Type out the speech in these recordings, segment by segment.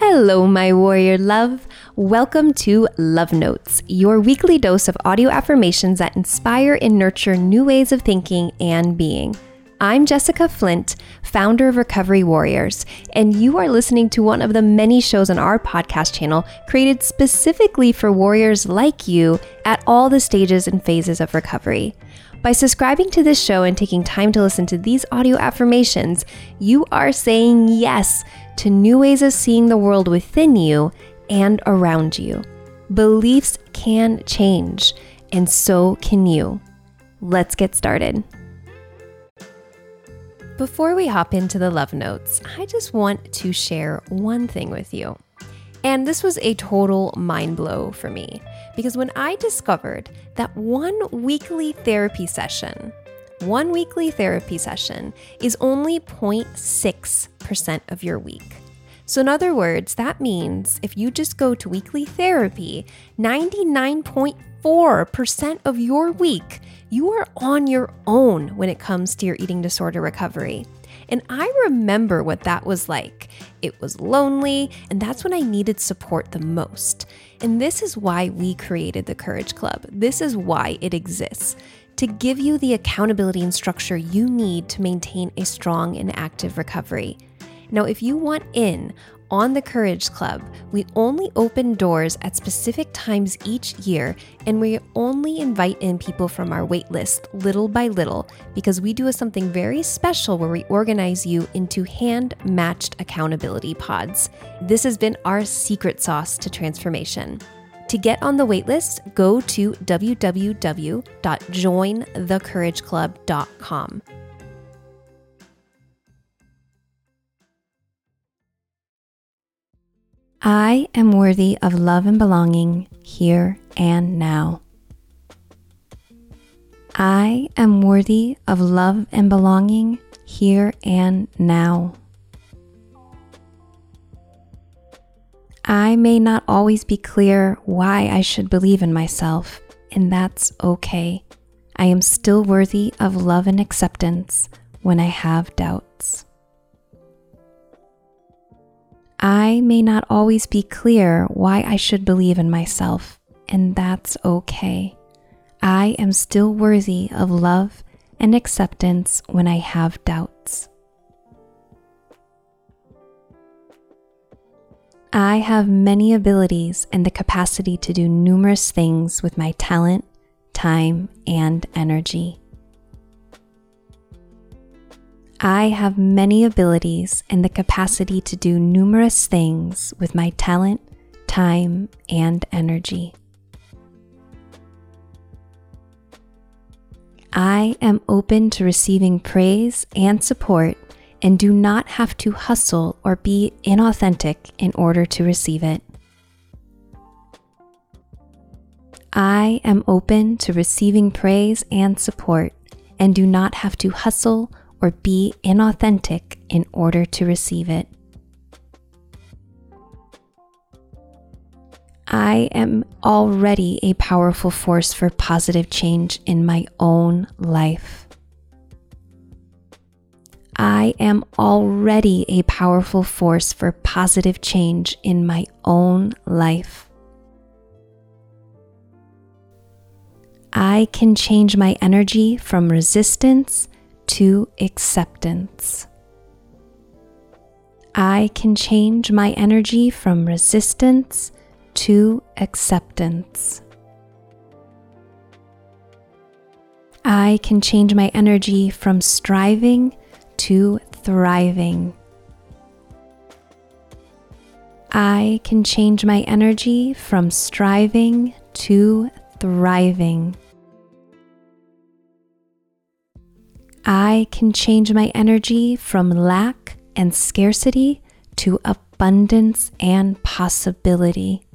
Hello, my warrior love. Welcome to Love Notes, your weekly dose of audio affirmations that inspire and nurture new ways of thinking and being. I'm Jessica Flint, founder of Recovery Warriors, and you are listening to one of the many shows on our podcast channel created specifically for warriors like you at all the stages and phases of recovery. By subscribing to this show and taking time to listen to these audio affirmations, you are saying yes to new ways of seeing the world within you and around you. Beliefs can change, and so can you. Let's get started. Before we hop into the love notes, I just want to share one thing with you. And this was a total mind blow for me because when I discovered that one weekly therapy session, one weekly therapy session is only 0.6% of your week. So, in other words, that means if you just go to weekly therapy, 99.4% of your week, you are on your own when it comes to your eating disorder recovery. And I remember what that was like. It was lonely, and that's when I needed support the most. And this is why we created the Courage Club. This is why it exists to give you the accountability and structure you need to maintain a strong and active recovery. Now, if you want in on the Courage Club, we only open doors at specific times each year, and we only invite in people from our waitlist little by little because we do something very special where we organize you into hand matched accountability pods. This has been our secret sauce to transformation. To get on the waitlist, go to www.jointhecourageclub.com. I am worthy of love and belonging here and now. I am worthy of love and belonging here and now. I may not always be clear why I should believe in myself, and that's okay. I am still worthy of love and acceptance when I have doubts. I may not always be clear why I should believe in myself, and that's okay. I am still worthy of love and acceptance when I have doubts. I have many abilities and the capacity to do numerous things with my talent, time, and energy. I have many abilities and the capacity to do numerous things with my talent, time, and energy. I am open to receiving praise and support and do not have to hustle or be inauthentic in order to receive it. I am open to receiving praise and support and do not have to hustle or be inauthentic in order to receive it. I am already a powerful force for positive change in my own life. I am already a powerful force for positive change in my own life. I can change my energy from resistance to acceptance. I can change my energy from resistance to acceptance. I can change my energy from striving to thriving. I can change my energy from striving to thriving. I can change my energy from lack and scarcity to abundance and possibility.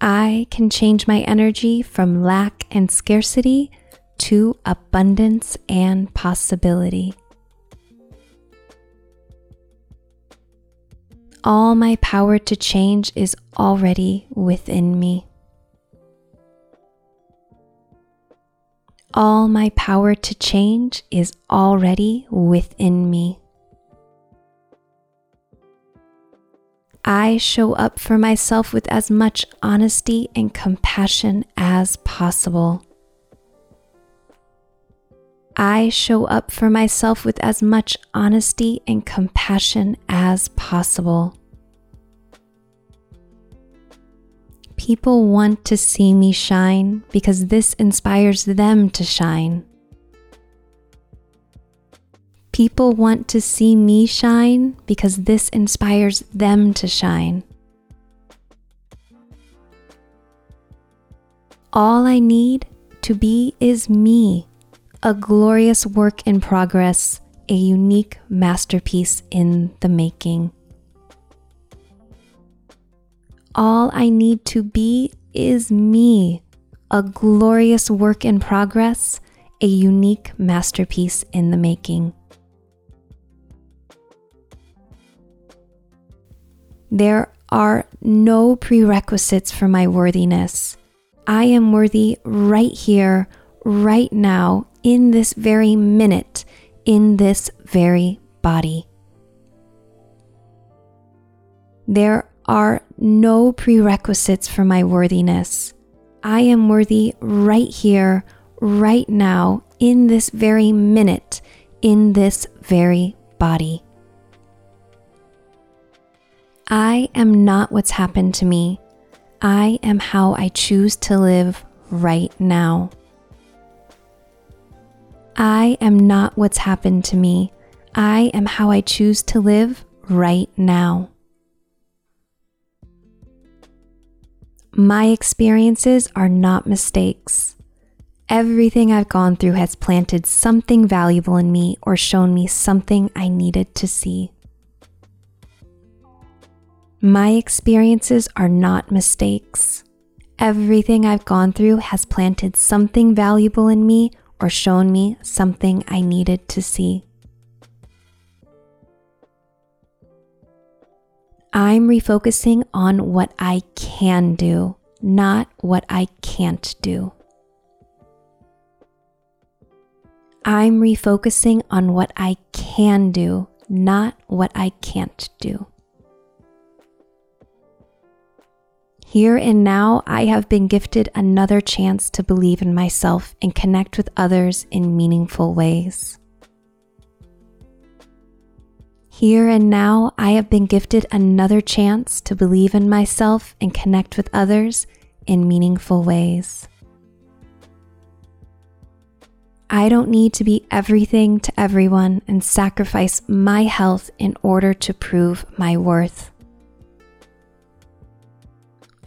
I can change my energy from lack and scarcity to abundance and possibility. All my power to change is already within me. All my power to change is already within me. I show up for myself with as much honesty and compassion as possible. I show up for myself with as much honesty and compassion as possible. People want to see me shine because this inspires them to shine. People want to see me shine because this inspires them to shine. All I need to be is me, a glorious work in progress, a unique masterpiece in the making. All I need to be is me, a glorious work in progress, a unique masterpiece in the making. There are no prerequisites for my worthiness. I am worthy right here, right now, in this very minute, in this very body. There are no prerequisites for my worthiness. I am worthy right here, right now, in this very minute, in this very body. I am not what's happened to me. I am how I choose to live right now. I am not what's happened to me. I am how I choose to live right now. My experiences are not mistakes. Everything I've gone through has planted something valuable in me or shown me something I needed to see. My experiences are not mistakes. Everything I've gone through has planted something valuable in me or shown me something I needed to see. I'm refocusing on what I can do, not what I can't do. I'm refocusing on what I can do, not what I can't do. Here and now, I have been gifted another chance to believe in myself and connect with others in meaningful ways. Here and now, I have been gifted another chance to believe in myself and connect with others in meaningful ways. I don't need to be everything to everyone and sacrifice my health in order to prove my worth.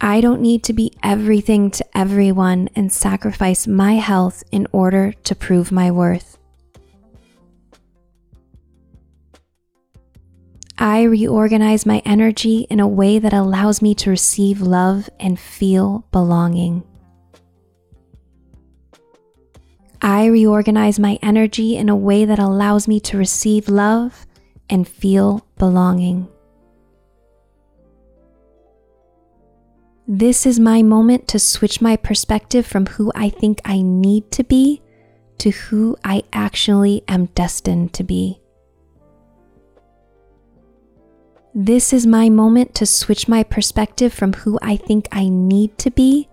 I don't need to be everything to everyone and sacrifice my health in order to prove my worth. I reorganize my energy in a way that allows me to receive love and feel belonging. I reorganize my energy in a way that allows me to receive love and feel belonging. This is my moment to switch my perspective from who I think I need to be to who I actually am destined to be. This is my moment to switch my perspective from who I think I need to be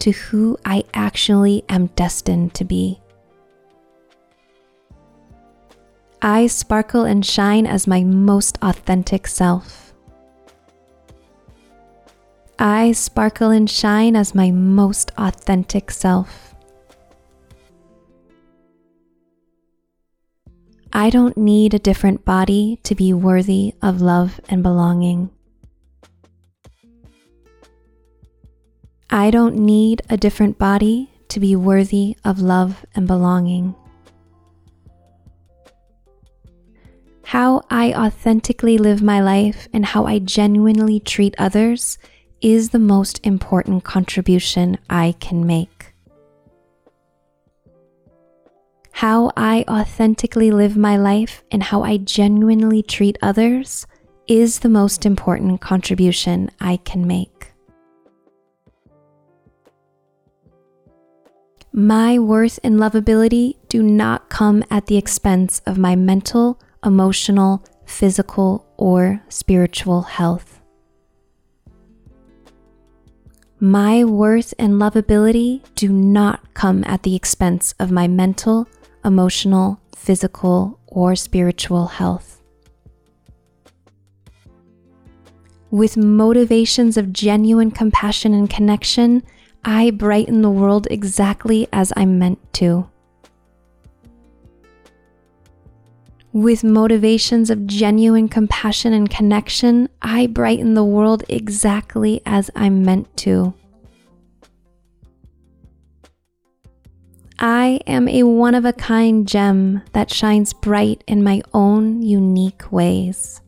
to who I actually am destined to be. I sparkle and shine as my most authentic self. I sparkle and shine as my most authentic self. I don't need a different body to be worthy of love and belonging. I don't need a different body to be worthy of love and belonging. How I authentically live my life and how I genuinely treat others is the most important contribution I can make. How I authentically live my life and how I genuinely treat others is the most important contribution I can make. My worth and lovability do not come at the expense of my mental, emotional, physical, or spiritual health. My worth and lovability do not come at the expense of my mental, emotional, physical, or spiritual health. With motivations of genuine compassion and connection, I brighten the world exactly as I'm meant to. With motivations of genuine compassion and connection, I brighten the world exactly as I'm meant to. I am a one of a kind gem that shines bright in my own unique ways.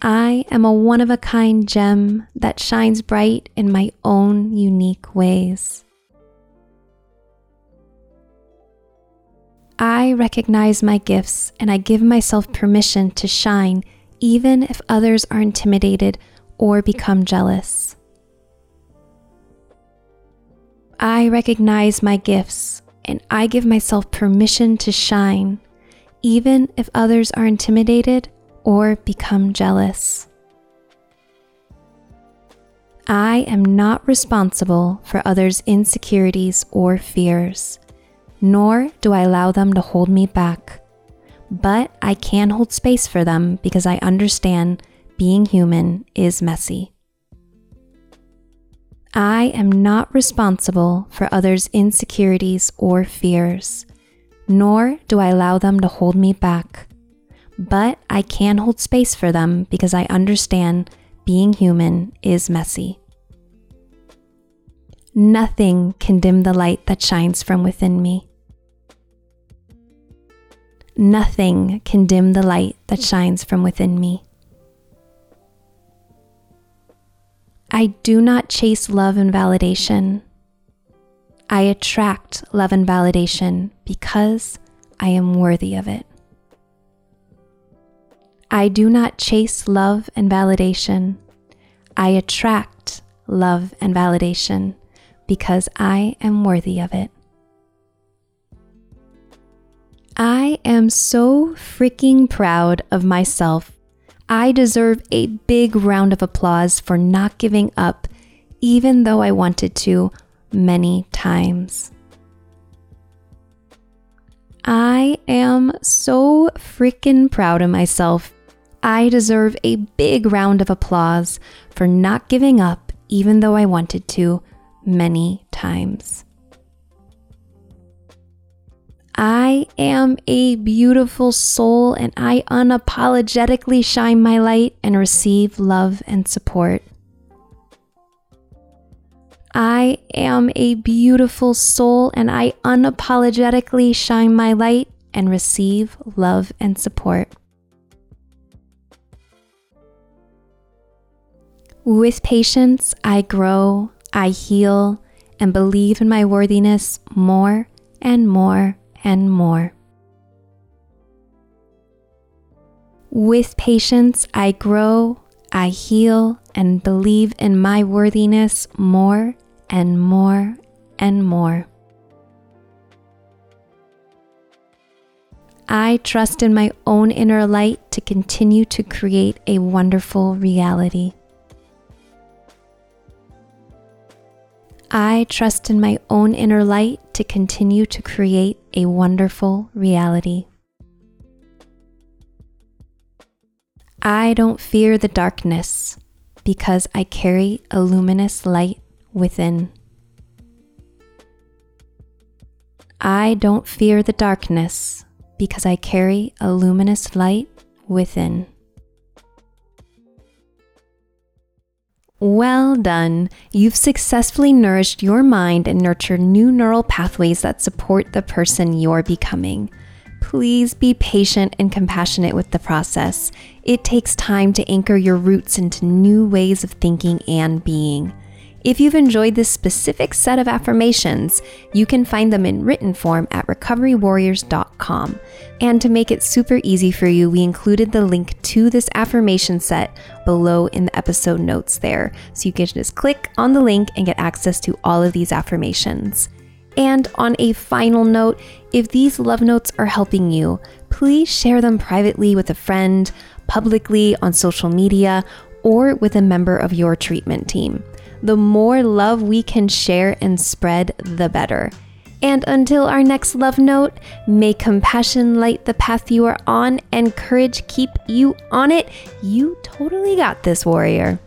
I am a one of a kind gem that shines bright in my own unique ways. I recognize my gifts and I give myself permission to shine even if others are intimidated or become jealous. I recognize my gifts and I give myself permission to shine even if others are intimidated or become jealous. I am not responsible for others' insecurities or fears nor do I allow them to hold me back. But I can hold space for them because I understand being human is messy. I am not responsible for others' insecurities or fears, nor do I allow them to hold me back. But I can hold space for them because I understand being human is messy. Nothing can dim the light that shines from within me. Nothing can dim the light that shines from within me. I do not chase love and validation. I attract love and validation because I am worthy of it. I do not chase love and validation. I attract love and validation because I am worthy of it. I am so freaking proud of myself. I deserve a big round of applause for not giving up, even though I wanted to many times. I am so freaking proud of myself. I deserve a big round of applause for not giving up, even though I wanted to many times. I am a beautiful soul and I unapologetically shine my light and receive love and support. I am a beautiful soul and I unapologetically shine my light and receive love and support. With patience, I grow, I heal, and believe in my worthiness more and more and more. With patience, I grow, I heal, and believe in my worthiness more and more and more. I trust in my own inner light to continue to create a wonderful reality. I trust in my own inner light to continue to create a wonderful reality. I don't fear the darkness because I carry a luminous light within. I don't fear the darkness because I carry a luminous light within. Well done. You've successfully nourished your mind and nurtured new neural pathways that support the person you're becoming. Please be patient and compassionate with the process. It takes time to anchor your roots into new ways of thinking and being. If you've enjoyed this specific set of affirmations, you can find them in written form at recoverywarriors.com. And to make it super easy for you, we included the link to this affirmation set below in the episode notes there. So you can just click on the link and get access to all of these affirmations. And on a final note, if these love notes are helping you, please share them privately with a friend, publicly on social media, or with a member of your treatment team. The more love we can share and spread, the better. And until our next love note, may compassion light the path you are on and courage keep you on it. You totally got this, warrior.